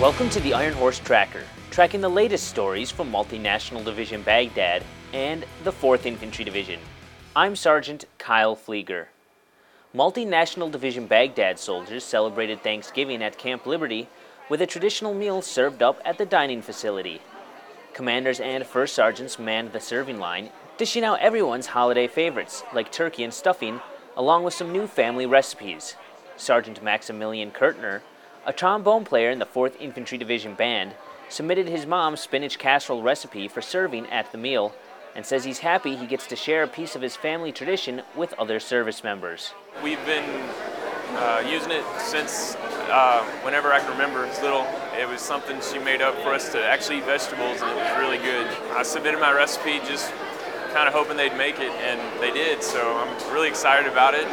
Welcome to the Iron Horse Tracker, tracking the latest stories from Multinational Division Baghdad and the 4th Infantry Division. I'm Sergeant Kyle Pflieger. Multinational Division Baghdad soldiers celebrated Thanksgiving at Camp Liberty with a traditional meal served up at the dining facility. Commanders and first sergeants manned the serving line, dishing out everyone's holiday favorites, like turkey and stuffing, along with some new family recipes. Sergeant Maximilian Kurtner, a trombone player in the 4th Infantry Division Band, submitted his mom's spinach casserole recipe for serving at the meal and says he's happy he gets to share a piece of his family tradition with other service members. We've been uh, using it since uh, whenever I can remember. As little, it was something she made up for us to actually eat vegetables, and it was really good. I submitted my recipe just kind of hoping they'd make it, and they did. So I'm really excited about it.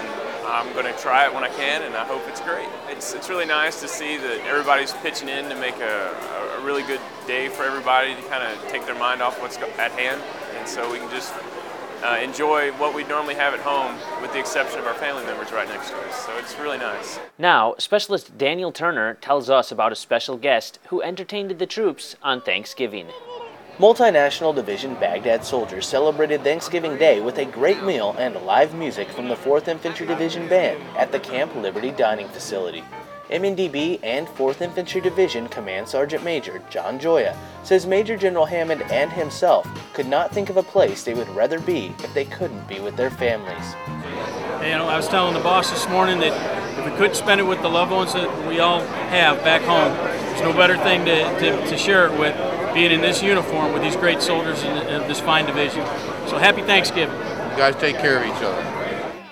I'm going to try it when I can, and I hope it's great. It's, it's really nice to see that everybody's pitching in to make a, a really good day for everybody to kind of take their mind off what's at hand, and so we can just uh, enjoy what we normally have at home, with the exception of our family members right next to us. So it's really nice. Now, Specialist Daniel Turner tells us about a special guest who entertained the troops on Thanksgiving. Multinational Division Baghdad soldiers celebrated Thanksgiving Day with a great meal and live music from the 4th Infantry Division Band at the Camp Liberty Dining Facility. MNDB and 4th Infantry Division Command Sergeant Major John Gioia says Major General Hammond and himself could not think of a place they would rather be if they couldn't be with their families. You know, I was telling the boss this morning that if we couldn't spend it with the loved ones that we all have back home, there's no better thing to, to, to share it with being in this uniform with these great soldiers of this fine division. So happy Thanksgiving. You guys take care of each other.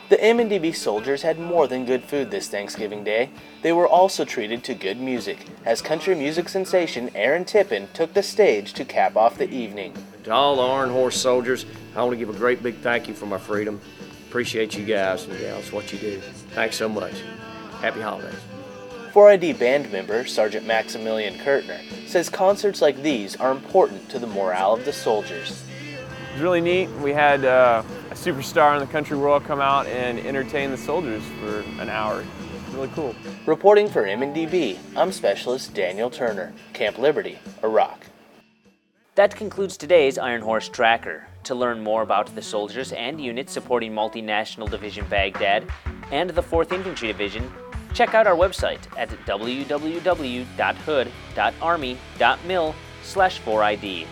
The MNDB soldiers had more than good food this Thanksgiving Day. They were also treated to good music, as country music sensation Aaron Tippin took the stage to cap off the evening. To all the Iron Horse soldiers, I want to give a great big thank you for my freedom. Appreciate you guys and gals, what you do. Thanks so much. Happy holidays. 4ID band member Sergeant Maximilian Kurtner says concerts like these are important to the morale of the soldiers. It was really neat. We had uh, a superstar in the country world come out and entertain the soldiers for an hour. Really cool. Reporting for MNDB, I'm Specialist Daniel Turner, Camp Liberty, Iraq. That concludes today's Iron Horse Tracker. To learn more about the soldiers and units supporting Multinational Division Baghdad and the 4th Infantry Division, check out our website at www.hood.army.mil slash 4ID.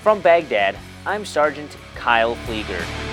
From Baghdad, I'm Sergeant Kyle Pflieger.